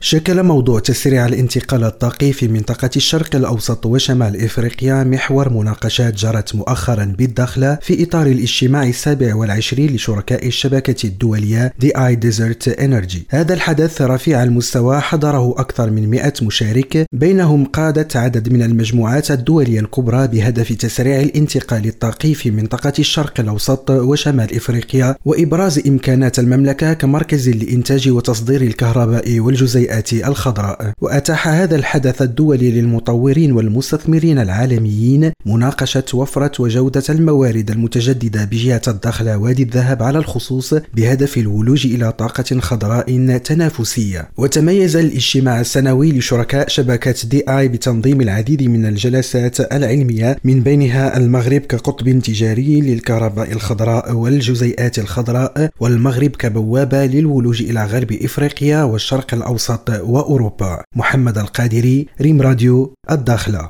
شكل موضوع تسريع الانتقال الطاقي في منطقة الشرق الأوسط وشمال إفريقيا محور مناقشات جرت مؤخرا بالداخلة في إطار الاجتماع السابع والعشرين لشركاء الشبكة الدولية The I Desert Energy. هذا الحدث رفيع المستوى حضره أكثر من 100 مشارك بينهم قادة عدد من المجموعات الدولية الكبرى بهدف تسريع الانتقال الطاقي في منطقة الشرق الأوسط وشمال إفريقيا وإبراز إمكانات المملكة كمركز لإنتاج وتصدير الكهرباء والجزيئات الهيئة الخضراء. وأتاح هذا الحدث الدولي للمطورين والمستثمرين العالميين مناقشة وفرة وجودة الموارد المتجددة بجهة الدخل وادي الذهب على الخصوص بهدف الولوج إلى طاقة خضراء تنافسية. وتميز الاجتماع السنوي لشركاء شبكة دي آي بتنظيم العديد من الجلسات العلمية من بينها المغرب كقطب تجاري للكهرباء الخضراء والجزيئات الخضراء والمغرب كبوابة للولوج إلى غرب إفريقيا والشرق الأوسط. وأوروبا. محمد القادري ريم راديو الداخلة.